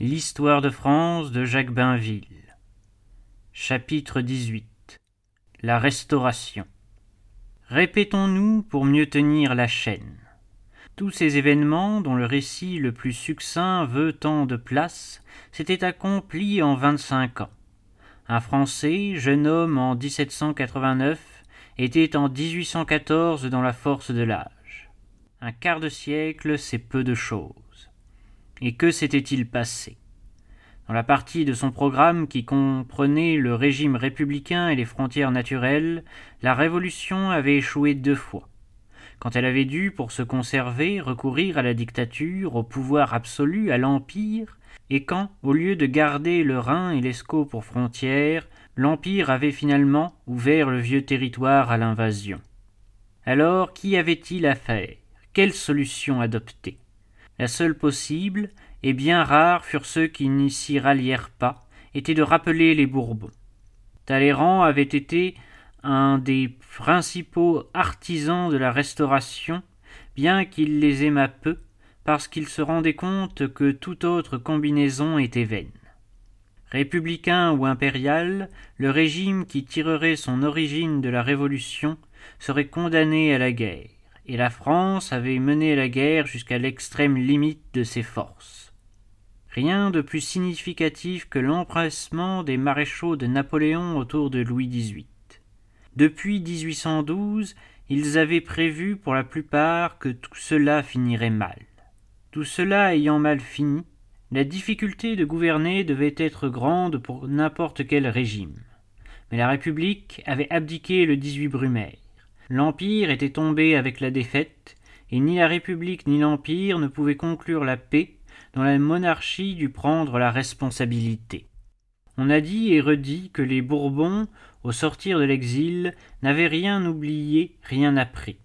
L'histoire de France de Jacques Bainville. Chapitre 18 La Restauration. Répétons-nous pour mieux tenir la chaîne. Tous ces événements, dont le récit le plus succinct veut tant de place, s'étaient accomplis en vingt-cinq ans. Un Français, jeune homme en 1789, était en 1814 dans la force de l'âge. Un quart de siècle, c'est peu de choses. Et que s'était-il passé? Dans la partie de son programme qui comprenait le régime républicain et les frontières naturelles, la Révolution avait échoué deux fois. Quand elle avait dû, pour se conserver, recourir à la dictature, au pouvoir absolu, à l'Empire, et quand, au lieu de garder le Rhin et l'Escaut pour frontières, l'Empire avait finalement ouvert le vieux territoire à l'invasion. Alors qu'y avait-il à faire? Quelle solution adopter? La seule possible, et bien rares furent ceux qui n'y s'y rallièrent pas, était de rappeler les Bourbons. Talleyrand avait été un des principaux artisans de la Restauration, bien qu'il les aimât peu, parce qu'il se rendait compte que toute autre combinaison était vaine. Républicain ou impérial, le régime qui tirerait son origine de la Révolution serait condamné à la guerre et la France avait mené la guerre jusqu'à l'extrême limite de ses forces. Rien de plus significatif que l'empressement des maréchaux de Napoléon autour de Louis XVIII. Depuis 1812, ils avaient prévu pour la plupart que tout cela finirait mal. Tout cela ayant mal fini, la difficulté de gouverner devait être grande pour n'importe quel régime. Mais la République avait abdiqué le 18 Brumaire. L'Empire était tombé avec la défaite, et ni la République ni l'Empire ne pouvaient conclure la paix dont la monarchie dut prendre la responsabilité. On a dit et redit que les Bourbons, au sortir de l'exil, n'avaient rien oublié, rien appris.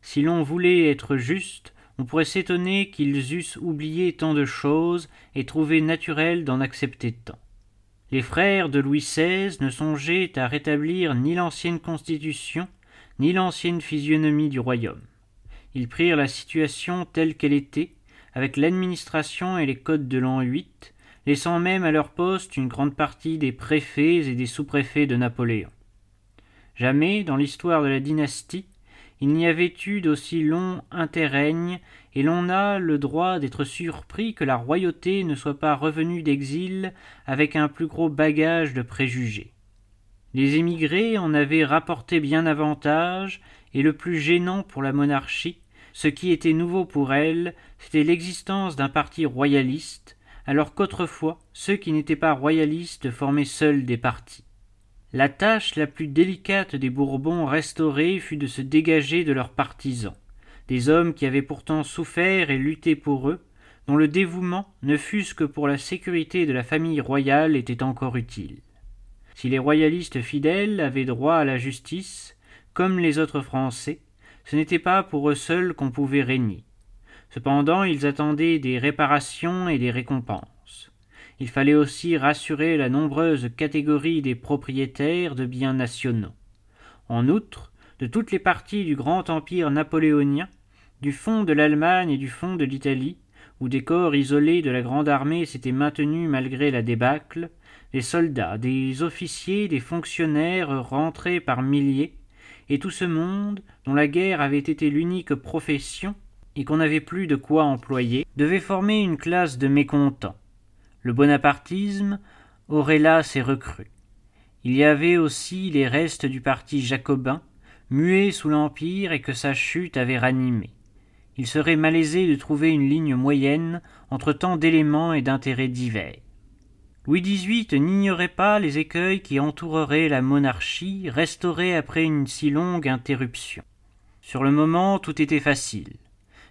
Si l'on voulait être juste, on pourrait s'étonner qu'ils eussent oublié tant de choses et trouvé naturel d'en accepter tant. Les frères de Louis XVI ne songeaient à rétablir ni l'ancienne constitution, ni l'ancienne physionomie du royaume. Ils prirent la situation telle qu'elle était, avec l'administration et les codes de l'an 8, laissant même à leur poste une grande partie des préfets et des sous-préfets de Napoléon. Jamais, dans l'histoire de la dynastie, il n'y avait eu d'aussi long interrègne, et l'on a le droit d'être surpris que la royauté ne soit pas revenue d'exil avec un plus gros bagage de préjugés. Les émigrés en avaient rapporté bien davantage, et le plus gênant pour la monarchie, ce qui était nouveau pour elle, c'était l'existence d'un parti royaliste, alors qu'autrefois ceux qui n'étaient pas royalistes formaient seuls des partis. La tâche la plus délicate des Bourbons restaurés fut de se dégager de leurs partisans, des hommes qui avaient pourtant souffert et lutté pour eux, dont le dévouement, ne fût-ce que pour la sécurité de la famille royale, était encore utile. Si les royalistes fidèles avaient droit à la justice, comme les autres Français, ce n'était pas pour eux seuls qu'on pouvait régner. Cependant, ils attendaient des réparations et des récompenses. Il fallait aussi rassurer la nombreuse catégorie des propriétaires de biens nationaux. En outre, de toutes les parties du grand empire napoléonien, du fond de l'Allemagne et du fond de l'Italie, où des corps isolés de la grande armée s'étaient maintenus malgré la débâcle, des soldats, des officiers, des fonctionnaires rentrés par milliers, et tout ce monde, dont la guerre avait été l'unique profession, et qu'on n'avait plus de quoi employer, devait former une classe de mécontents. Le bonapartisme aurait là ses recrues. Il y avait aussi les restes du parti jacobin, muet sous l'Empire et que sa chute avait ranimé. Il serait malaisé de trouver une ligne moyenne entre tant d'éléments et d'intérêts divers. Louis XVIII n'ignorait pas les écueils qui entoureraient la monarchie restaurée après une si longue interruption. Sur le moment, tout était facile.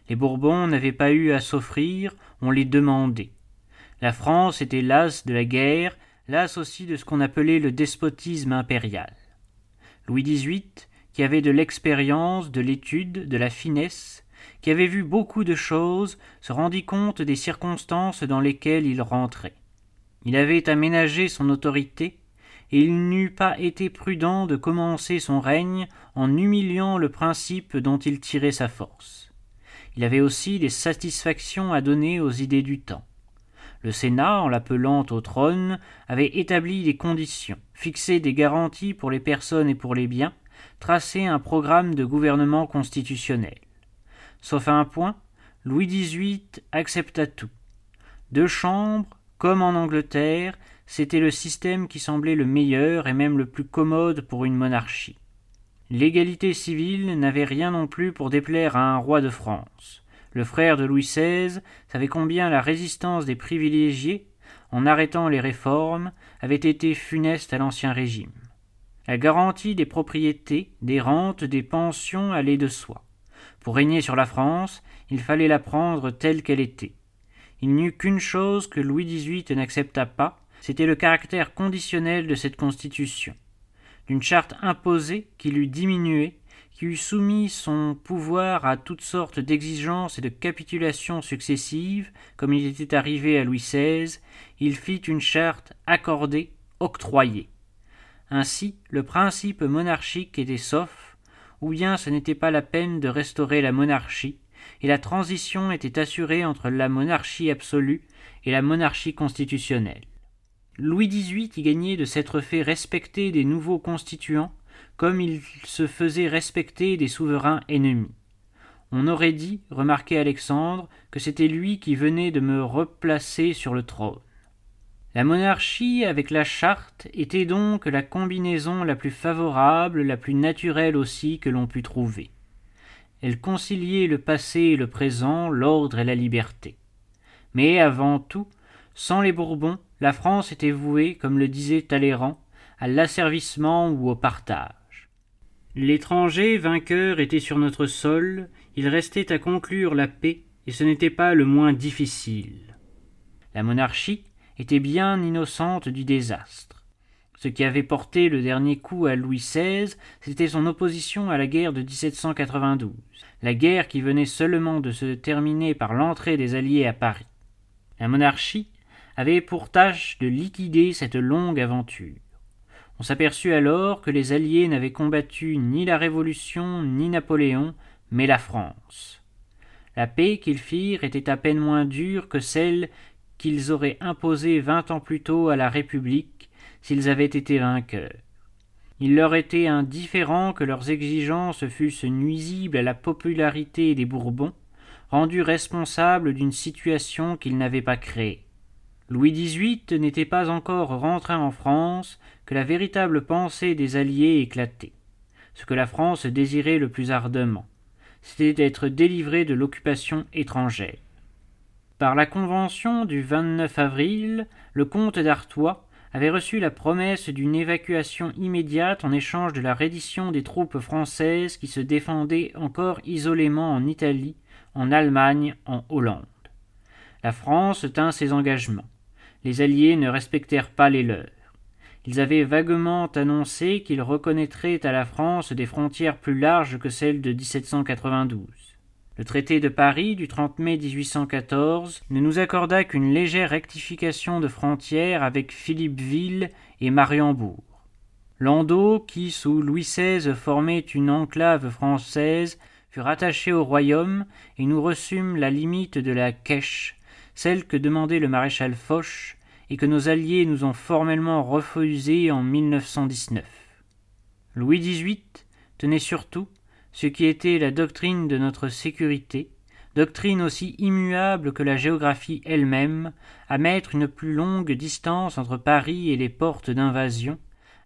Les Bourbons n'avaient pas eu à s'offrir, on les demandait. La France était lasse de la guerre, lasse aussi de ce qu'on appelait le despotisme impérial. Louis XVIII, qui avait de l'expérience, de l'étude, de la finesse, qui avait vu beaucoup de choses, se rendit compte des circonstances dans lesquelles il rentrait. Il avait aménagé son autorité, et il n'eût pas été prudent de commencer son règne en humiliant le principe dont il tirait sa force. Il avait aussi des satisfactions à donner aux idées du temps. Le Sénat, en l'appelant au trône, avait établi des conditions, fixé des garanties pour les personnes et pour les biens, tracé un programme de gouvernement constitutionnel. Sauf à un point, Louis XVIII accepta tout. Deux chambres, comme en Angleterre, c'était le système qui semblait le meilleur et même le plus commode pour une monarchie. L'égalité civile n'avait rien non plus pour déplaire à un roi de France. Le frère de Louis XVI savait combien la résistance des privilégiés, en arrêtant les réformes, avait été funeste à l'Ancien Régime. La garantie des propriétés, des rentes, des pensions allait de soi. Pour régner sur la France, il fallait la prendre telle qu'elle était. Il n'y eut qu'une chose que Louis XVIII n'accepta pas, c'était le caractère conditionnel de cette Constitution. D'une charte imposée qui l'eût diminué, qui eût soumis son pouvoir à toutes sortes d'exigences et de capitulations successives, comme il était arrivé à Louis XVI, il fit une charte accordée, octroyée. Ainsi, le principe monarchique était sauf, ou bien ce n'était pas la peine de restaurer la monarchie, et la transition était assurée entre la monarchie absolue et la monarchie constitutionnelle. Louis XVIII y gagnait de s'être fait respecter des nouveaux constituants, comme il se faisait respecter des souverains ennemis. On aurait dit, remarquait Alexandre, que c'était lui qui venait de me replacer sur le trône. La monarchie avec la charte était donc la combinaison la plus favorable, la plus naturelle aussi que l'on pût trouver. Elle conciliait le passé et le présent, l'ordre et la liberté. Mais avant tout, sans les Bourbons, la France était vouée, comme le disait Talleyrand, à l'asservissement ou au partage. L'étranger vainqueur était sur notre sol, il restait à conclure la paix, et ce n'était pas le moins difficile. La monarchie, était bien innocente du désastre. Ce qui avait porté le dernier coup à Louis XVI, c'était son opposition à la guerre de 1792, la guerre qui venait seulement de se terminer par l'entrée des Alliés à Paris. La monarchie avait pour tâche de liquider cette longue aventure. On s'aperçut alors que les Alliés n'avaient combattu ni la Révolution ni Napoléon, mais la France. La paix qu'ils firent était à peine moins dure que celle qu'ils auraient imposé vingt ans plus tôt à la République s'ils avaient été vainqueurs. Il leur était indifférent que leurs exigences fussent nuisibles à la popularité des Bourbons, rendus responsables d'une situation qu'ils n'avaient pas créée. Louis XVIII n'était pas encore rentré en France que la véritable pensée des Alliés éclatait. Ce que la France désirait le plus ardemment, c'était d'être délivrée de l'occupation étrangère. Par la convention du 29 avril, le comte d'Artois avait reçu la promesse d'une évacuation immédiate en échange de la reddition des troupes françaises qui se défendaient encore isolément en Italie, en Allemagne, en Hollande. La France tint ses engagements. Les Alliés ne respectèrent pas les leurs. Ils avaient vaguement annoncé qu'ils reconnaîtraient à la France des frontières plus larges que celles de 1792. Le traité de Paris du 30 mai 1814 ne nous accorda qu'une légère rectification de frontières avec Philippeville et Mariembourg. Landau, qui sous Louis XVI formait une enclave française, fut rattaché au royaume et nous reçûmes la limite de la Quèche, celle que demandait le maréchal Foch et que nos alliés nous ont formellement refusée en 1919. Louis XVIII tenait surtout ce qui était la doctrine de notre sécurité, doctrine aussi immuable que la géographie elle-même, à mettre une plus longue distance entre Paris et les portes d'invasion,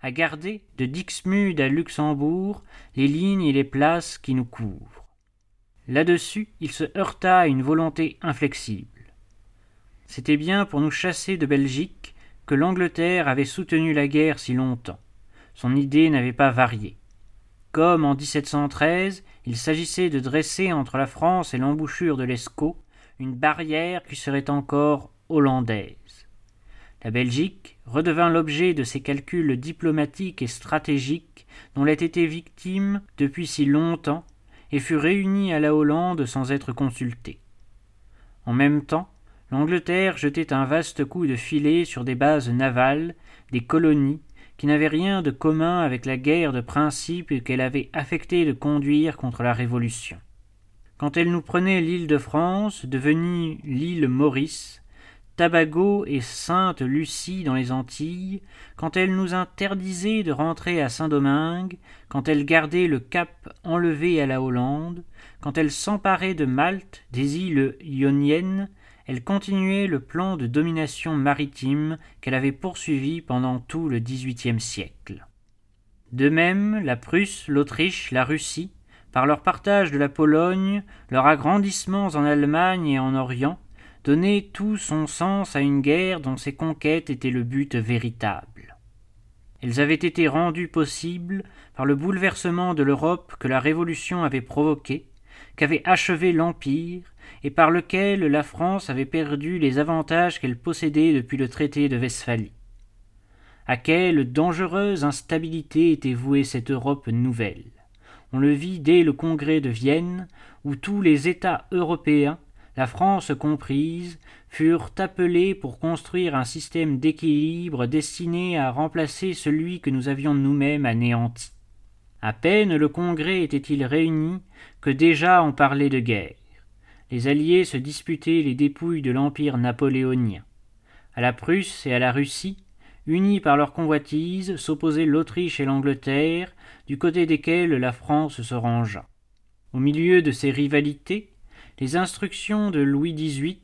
à garder, de Dixmude à Luxembourg, les lignes et les places qui nous couvrent. Là-dessus, il se heurta à une volonté inflexible. C'était bien pour nous chasser de Belgique que l'Angleterre avait soutenu la guerre si longtemps. Son idée n'avait pas varié. Comme en 1713, il s'agissait de dresser entre la France et l'embouchure de l'Escaut une barrière qui serait encore hollandaise. La Belgique redevint l'objet de ces calculs diplomatiques et stratégiques dont elle était victime depuis si longtemps et fut réunie à la Hollande sans être consultée. En même temps, l'Angleterre jetait un vaste coup de filet sur des bases navales, des colonies qui n'avait rien de commun avec la guerre de principe qu'elle avait affecté de conduire contre la Révolution. Quand elle nous prenait l'île de France, devenue l'île Maurice, Tabago et Sainte Lucie dans les Antilles, quand elle nous interdisait de rentrer à Saint-Domingue, quand elle gardait le cap enlevé à la Hollande, quand elle s'emparait de Malte, des îles ioniennes, elle continuait le plan de domination maritime qu'elle avait poursuivi pendant tout le XVIIIe siècle. De même, la Prusse, l'Autriche, la Russie, par leur partage de la Pologne, leurs agrandissements en Allemagne et en Orient, donnaient tout son sens à une guerre dont ces conquêtes étaient le but véritable. Elles avaient été rendues possibles par le bouleversement de l'Europe que la Révolution avait provoqué, qu'avait achevé l'Empire, et par lequel la France avait perdu les avantages qu'elle possédait depuis le traité de Westphalie. À quelle dangereuse instabilité était vouée cette Europe nouvelle On le vit dès le congrès de Vienne, où tous les États européens, la France comprise, furent appelés pour construire un système d'équilibre destiné à remplacer celui que nous avions nous-mêmes anéanti. À peine le congrès était-il réuni que déjà on parlait de guerre les Alliés se disputaient les dépouilles de l'Empire napoléonien. À la Prusse et à la Russie, unis par leur convoitise, s'opposaient l'Autriche et l'Angleterre, du côté desquels la France se rangea. Au milieu de ces rivalités, les instructions de Louis XVIII,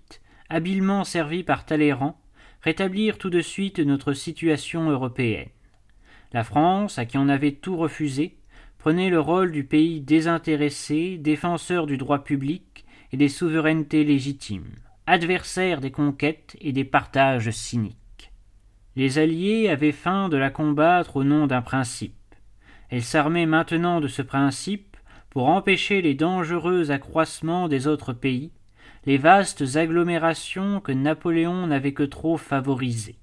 habilement servies par Talleyrand, rétablirent tout de suite notre situation européenne. La France, à qui on avait tout refusé, prenait le rôle du pays désintéressé, défenseur du droit public, et des souverainetés légitimes, adversaires des conquêtes et des partages cyniques. Les Alliés avaient faim de la combattre au nom d'un principe. Elle s'armait maintenant de ce principe pour empêcher les dangereux accroissements des autres pays, les vastes agglomérations que Napoléon n'avait que trop favorisées.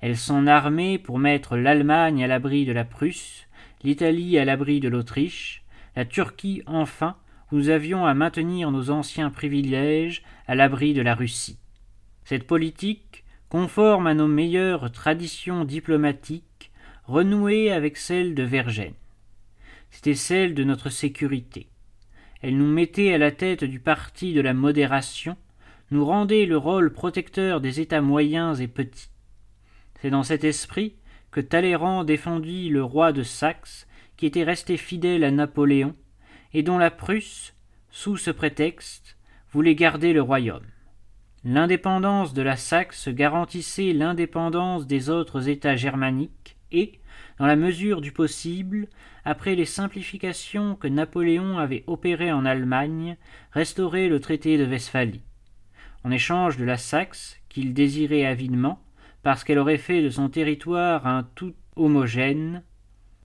Elle s'en armait pour mettre l'Allemagne à l'abri de la Prusse, l'Italie à l'abri de l'Autriche, la Turquie enfin nous avions à maintenir nos anciens privilèges à l'abri de la Russie. Cette politique, conforme à nos meilleures traditions diplomatiques, renouait avec celle de Vergennes. C'était celle de notre sécurité. Elle nous mettait à la tête du parti de la modération, nous rendait le rôle protecteur des États moyens et petits. C'est dans cet esprit que Talleyrand défendit le roi de Saxe, qui était resté fidèle à Napoléon, et dont la Prusse, sous ce prétexte, voulait garder le royaume. L'indépendance de la Saxe garantissait l'indépendance des autres États germaniques et, dans la mesure du possible, après les simplifications que Napoléon avait opérées en Allemagne, restaurait le traité de Westphalie. En échange de la Saxe, qu'il désirait avidement, parce qu'elle aurait fait de son territoire un tout homogène,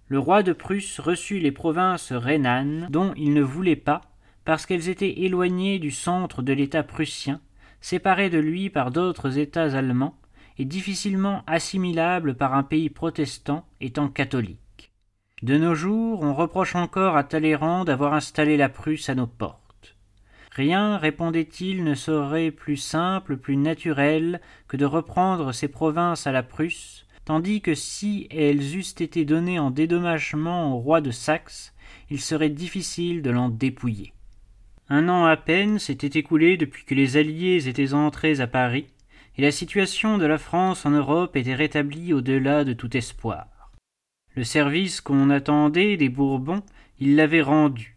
le roi de Prusse reçut les provinces rhénanes, dont il ne voulait pas, parce qu'elles étaient éloignées du centre de l'État prussien, séparées de lui par d'autres États allemands, et difficilement assimilables par un pays protestant étant catholique. De nos jours, on reproche encore à Talleyrand d'avoir installé la Prusse à nos portes. Rien, répondait-il, ne serait plus simple, plus naturel que de reprendre ces provinces à la Prusse, tandis que si elles eussent été données en dédommagement au roi de Saxe, il serait difficile de l'en dépouiller. Un an à peine s'était écoulé depuis que les Alliés étaient entrés à Paris, et la situation de la France en Europe était rétablie au-delà de tout espoir. Le service qu'on attendait des Bourbons, ils l'avaient rendu.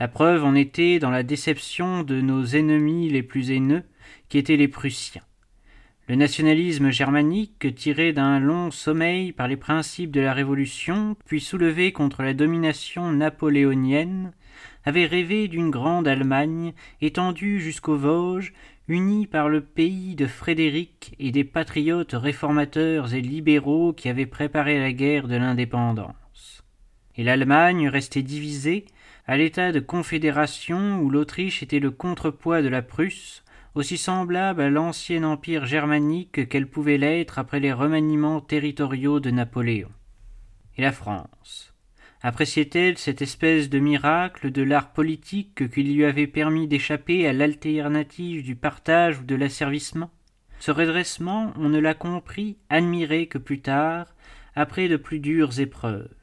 La preuve en était dans la déception de nos ennemis les plus haineux, qui étaient les Prussiens. Le nationalisme germanique, tiré d'un long sommeil par les principes de la Révolution, puis soulevé contre la domination napoléonienne, avait rêvé d'une grande Allemagne étendue jusqu'aux Vosges, unie par le pays de Frédéric et des patriotes réformateurs et libéraux qui avaient préparé la guerre de l'indépendance. Et l'Allemagne restait divisée, à l'état de confédération où l'Autriche était le contrepoids de la Prusse, aussi semblable à l'ancien empire germanique qu'elle pouvait l'être après les remaniements territoriaux de Napoléon. Et la France appréciait-elle cette espèce de miracle de l'art politique qui lui avait permis d'échapper à l'alternative du partage ou de l'asservissement? Ce redressement, on ne l'a compris, admiré que plus tard, après de plus dures épreuves.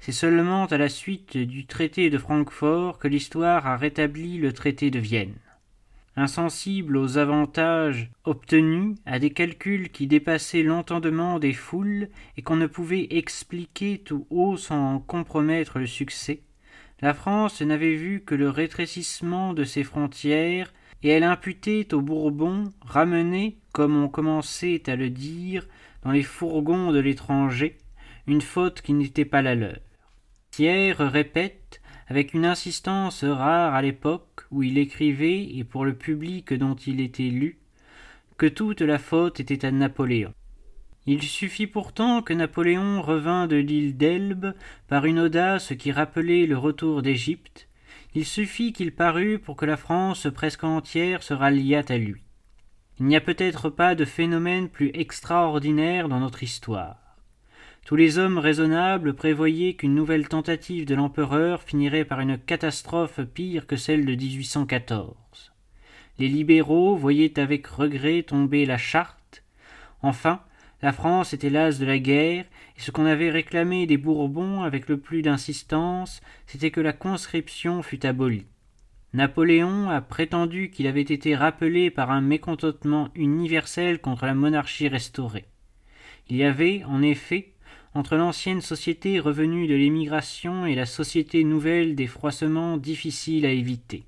C'est seulement à la suite du traité de Francfort que l'histoire a rétabli le traité de Vienne. Insensible aux avantages obtenus, à des calculs qui dépassaient l'entendement des foules et qu'on ne pouvait expliquer tout haut sans compromettre le succès, la France n'avait vu que le rétrécissement de ses frontières, et elle imputait aux Bourbons, ramenés, comme on commençait à le dire, dans les fourgons de l'étranger, une faute qui n'était pas la leur. Thiers répète, avec une insistance rare à l'époque où il écrivait et pour le public dont il était lu, que toute la faute était à Napoléon. Il suffit pourtant que Napoléon revint de l'île d'Elbe par une audace qui rappelait le retour d'Égypte, il suffit qu'il parût pour que la France presque entière se ralliât à lui. Il n'y a peut-être pas de phénomène plus extraordinaire dans notre histoire. Tous les hommes raisonnables prévoyaient qu'une nouvelle tentative de l'empereur finirait par une catastrophe pire que celle de 1814. Les libéraux voyaient avec regret tomber la charte. Enfin, la France était l'as de la guerre, et ce qu'on avait réclamé des Bourbons avec le plus d'insistance, c'était que la conscription fût abolie. Napoléon a prétendu qu'il avait été rappelé par un mécontentement universel contre la monarchie restaurée. Il y avait, en effet, entre l'ancienne société revenue de l'émigration et la société nouvelle des froissements difficiles à éviter.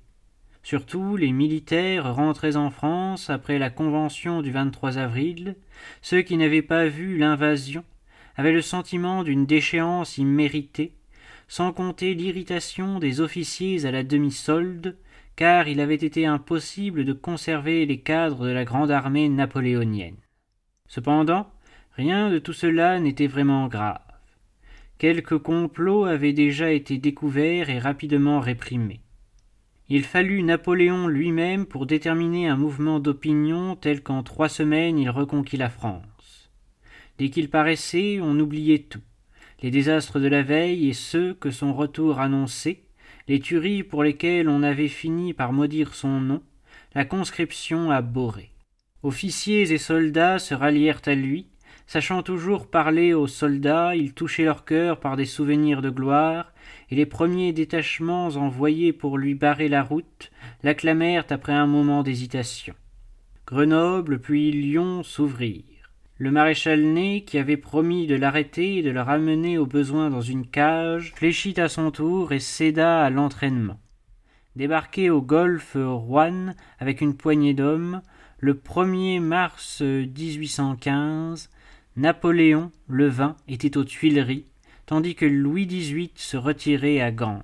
Surtout les militaires rentrés en France après la convention du 23 avril, ceux qui n'avaient pas vu l'invasion, avaient le sentiment d'une déchéance imméritée, sans compter l'irritation des officiers à la demi-solde, car il avait été impossible de conserver les cadres de la grande armée napoléonienne. Cependant, Rien de tout cela n'était vraiment grave. Quelques complots avaient déjà été découverts et rapidement réprimés. Il fallut Napoléon lui-même pour déterminer un mouvement d'opinion tel qu'en trois semaines il reconquit la France. Dès qu'il paraissait, on oubliait tout les désastres de la veille et ceux que son retour annonçait, les tueries pour lesquelles on avait fini par maudire son nom, la conscription à. Officiers et soldats se rallièrent à lui, Sachant toujours parler aux soldats, il touchait leur cœur par des souvenirs de gloire, et les premiers détachements envoyés pour lui barrer la route l'acclamèrent après un moment d'hésitation. Grenoble puis Lyon s'ouvrirent. Le maréchal Ney, qui avait promis de l'arrêter et de le ramener au besoin dans une cage, fléchit à son tour et céda à l'entraînement. Débarqué au golfe Rouen avec une poignée d'hommes, le 1er mars 1815, Napoléon, le vin, était aux Tuileries, tandis que Louis XVIII se retirait à Gand.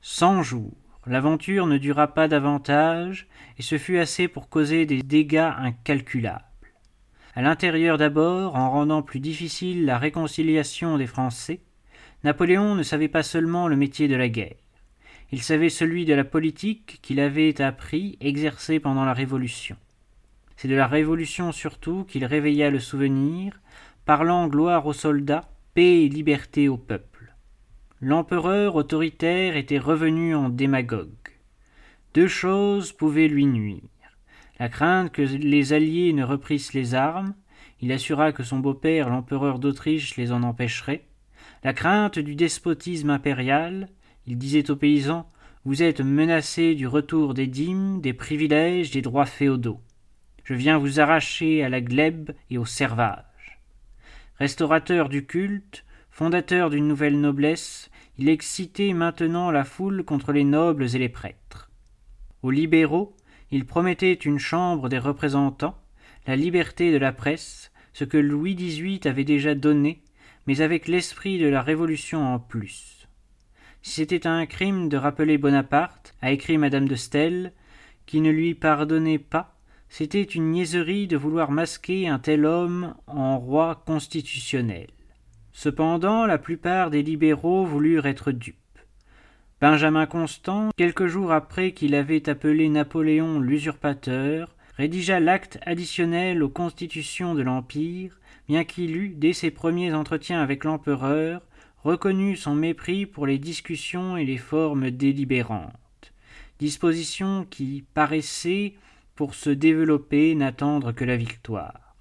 Cent jours. L'aventure ne dura pas davantage, et ce fut assez pour causer des dégâts incalculables. À l'intérieur d'abord, en rendant plus difficile la réconciliation des Français, Napoléon ne savait pas seulement le métier de la guerre. Il savait celui de la politique qu'il avait appris, exercé pendant la Révolution. C'est de la Révolution surtout qu'il réveilla le souvenir, parlant gloire aux soldats, paix et liberté au peuple. L'empereur autoritaire était revenu en démagogue. Deux choses pouvaient lui nuire. La crainte que les Alliés ne reprissent les armes, il assura que son beau-père, l'empereur d'Autriche, les en empêcherait. La crainte du despotisme impérial, il disait aux paysans Vous êtes menacés du retour des dîmes, des privilèges, des droits féodaux. Je viens vous arracher à la glèbe et au servage. Restaurateur du culte, fondateur d'une nouvelle noblesse, il excitait maintenant la foule contre les nobles et les prêtres. Aux libéraux, il promettait une chambre des représentants, la liberté de la presse, ce que Louis XVIII avait déjà donné, mais avec l'esprit de la Révolution en plus. Si c'était un crime de rappeler Bonaparte, a écrit madame de Stel, qui ne lui pardonnait pas, c'était une niaiserie de vouloir masquer un tel homme en roi constitutionnel. Cependant, la plupart des libéraux voulurent être dupes. Benjamin Constant, quelques jours après qu'il avait appelé Napoléon l'usurpateur, rédigea l'acte additionnel aux constitutions de l'Empire, bien qu'il eût, dès ses premiers entretiens avec l'empereur, reconnu son mépris pour les discussions et les formes délibérantes, dispositions qui paraissaient pour se développer n'attendre que la victoire.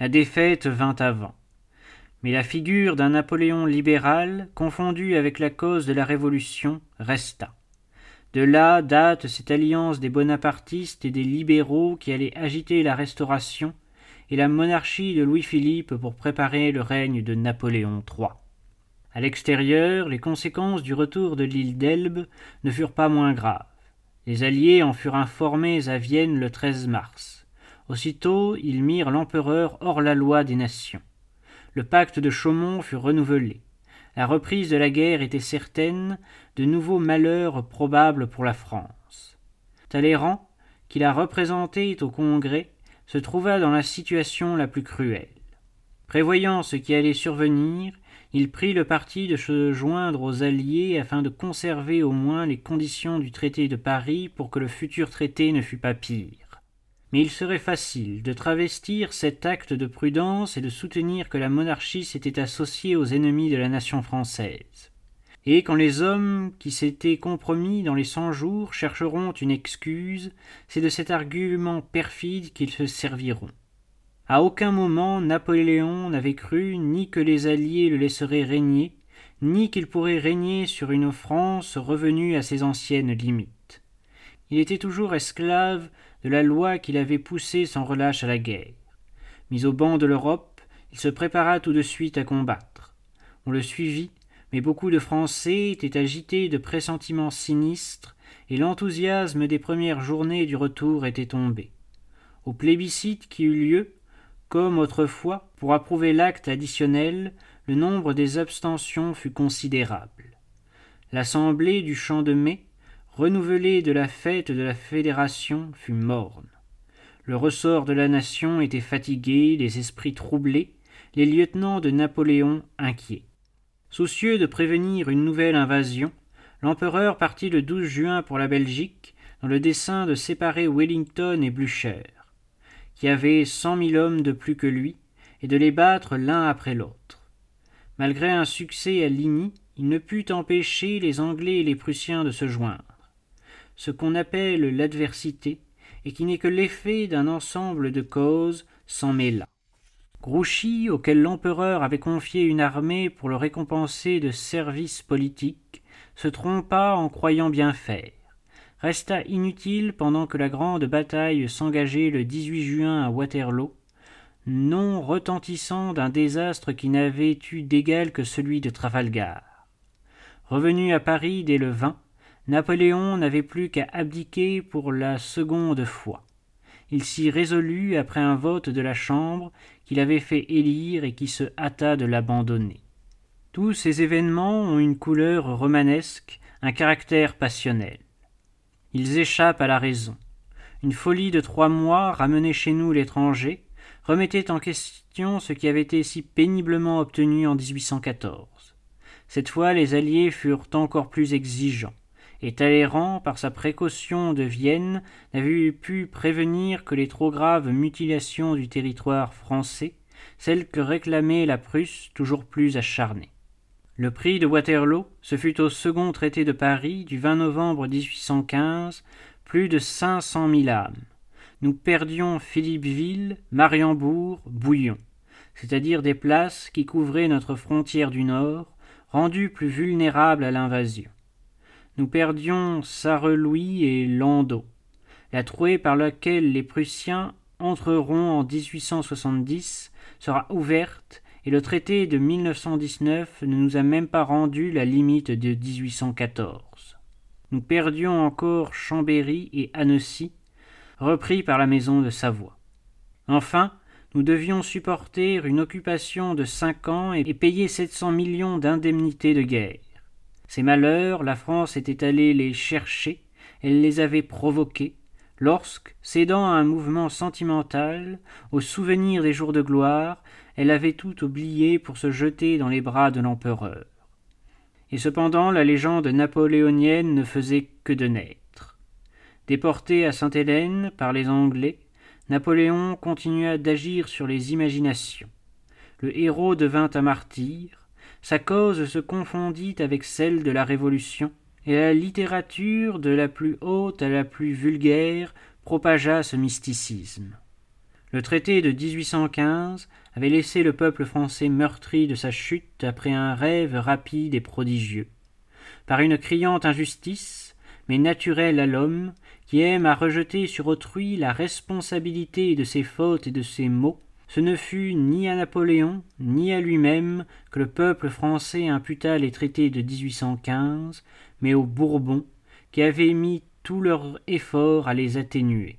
La défaite vint avant. Mais la figure d'un Napoléon libéral, confondu avec la cause de la Révolution, resta. De là date cette alliance des bonapartistes et des libéraux qui allait agiter la Restauration et la monarchie de Louis-Philippe pour préparer le règne de Napoléon III. À l'extérieur, les conséquences du retour de l'île d'Elbe ne furent pas moins graves. Les Alliés en furent informés à Vienne le 13 mars. Aussitôt, ils mirent l'empereur hors la loi des nations. Le pacte de Chaumont fut renouvelé. La reprise de la guerre était certaine, de nouveaux malheurs probables pour la France. Talleyrand, qui la représentait au Congrès, se trouva dans la situation la plus cruelle. Prévoyant ce qui allait survenir, il prit le parti de se joindre aux Alliés afin de conserver au moins les conditions du traité de Paris pour que le futur traité ne fût pas pire. Mais il serait facile de travestir cet acte de prudence et de soutenir que la monarchie s'était associée aux ennemis de la nation française. Et quand les hommes qui s'étaient compromis dans les cent jours chercheront une excuse, c'est de cet argument perfide qu'ils se serviront. À aucun moment Napoléon n'avait cru ni que les Alliés le laisseraient régner, ni qu'il pourrait régner sur une France revenue à ses anciennes limites. Il était toujours esclave de la loi qui l'avait poussé sans relâche à la guerre. Mis au banc de l'Europe, il se prépara tout de suite à combattre. On le suivit, mais beaucoup de Français étaient agités de pressentiments sinistres, et l'enthousiasme des premières journées du retour était tombé. Au plébiscite qui eut lieu, comme autrefois, pour approuver l'acte additionnel, le nombre des abstentions fut considérable. L'assemblée du champ de mai, renouvelée de la fête de la Fédération, fut morne. Le ressort de la nation était fatigué, les esprits troublés, les lieutenants de Napoléon inquiets. Soucieux de prévenir une nouvelle invasion, l'empereur partit le 12 juin pour la Belgique, dans le dessein de séparer Wellington et Blücher qui avait cent mille hommes de plus que lui, et de les battre l'un après l'autre. Malgré un succès à Ligny, il ne put empêcher les Anglais et les Prussiens de se joindre. Ce qu'on appelle l'adversité, et qui n'est que l'effet d'un ensemble de causes, s'en mêla. Grouchy, auquel l'empereur avait confié une armée pour le récompenser de services politiques, se trompa en croyant bien faire resta inutile pendant que la grande bataille s'engageait le 18 juin à Waterloo, non retentissant d'un désastre qui n'avait eu d'égal que celui de Trafalgar. Revenu à Paris dès le 20, Napoléon n'avait plus qu'à abdiquer pour la seconde fois. Il s'y résolut après un vote de la Chambre qu'il avait fait élire et qui se hâta de l'abandonner. Tous ces événements ont une couleur romanesque, un caractère passionnel. Ils échappent à la raison. Une folie de trois mois, ramenée chez nous l'étranger, remettait en question ce qui avait été si péniblement obtenu en 1814. Cette fois, les Alliés furent encore plus exigeants, et Talleyrand, par sa précaution de Vienne, n'avait pu prévenir que les trop graves mutilations du territoire français, celles que réclamait la Prusse toujours plus acharnée. Le prix de Waterloo, ce fut au second traité de Paris du 20 novembre 1815, plus de cinq cent mille âmes. Nous perdions Philippeville, Mariembourg, Bouillon, c'est-à-dire des places qui couvraient notre frontière du nord, rendues plus vulnérables à l'invasion. Nous perdions Sarrelouis et Landau. La trouée par laquelle les Prussiens entreront en 1870 sera ouverte et le traité de 1919 ne nous a même pas rendu la limite de 1814. Nous perdions encore Chambéry et Annecy, repris par la maison de Savoie. Enfin, nous devions supporter une occupation de cinq ans et payer sept cents millions d'indemnités de guerre. Ces malheurs, la France était allée les chercher, elle les avait provoqués, lorsque, cédant à un mouvement sentimental, au souvenir des jours de gloire, elle avait tout oublié pour se jeter dans les bras de l'empereur. Et cependant la légende napoléonienne ne faisait que de naître. Déporté à Sainte-Hélène par les Anglais, Napoléon continua d'agir sur les imaginations. Le héros devint un martyr, sa cause se confondit avec celle de la Révolution, et la littérature, de la plus haute à la plus vulgaire, propagea ce mysticisme. Le traité de 1815 avait laissé le peuple français meurtri de sa chute après un rêve rapide et prodigieux. Par une criante injustice, mais naturel à l'homme, qui aime à rejeter sur autrui la responsabilité de ses fautes et de ses maux, ce ne fut ni à Napoléon, ni à lui-même que le peuple français imputa les traités de 1815, mais aux Bourbons, qui avaient mis tout leur effort à les atténuer.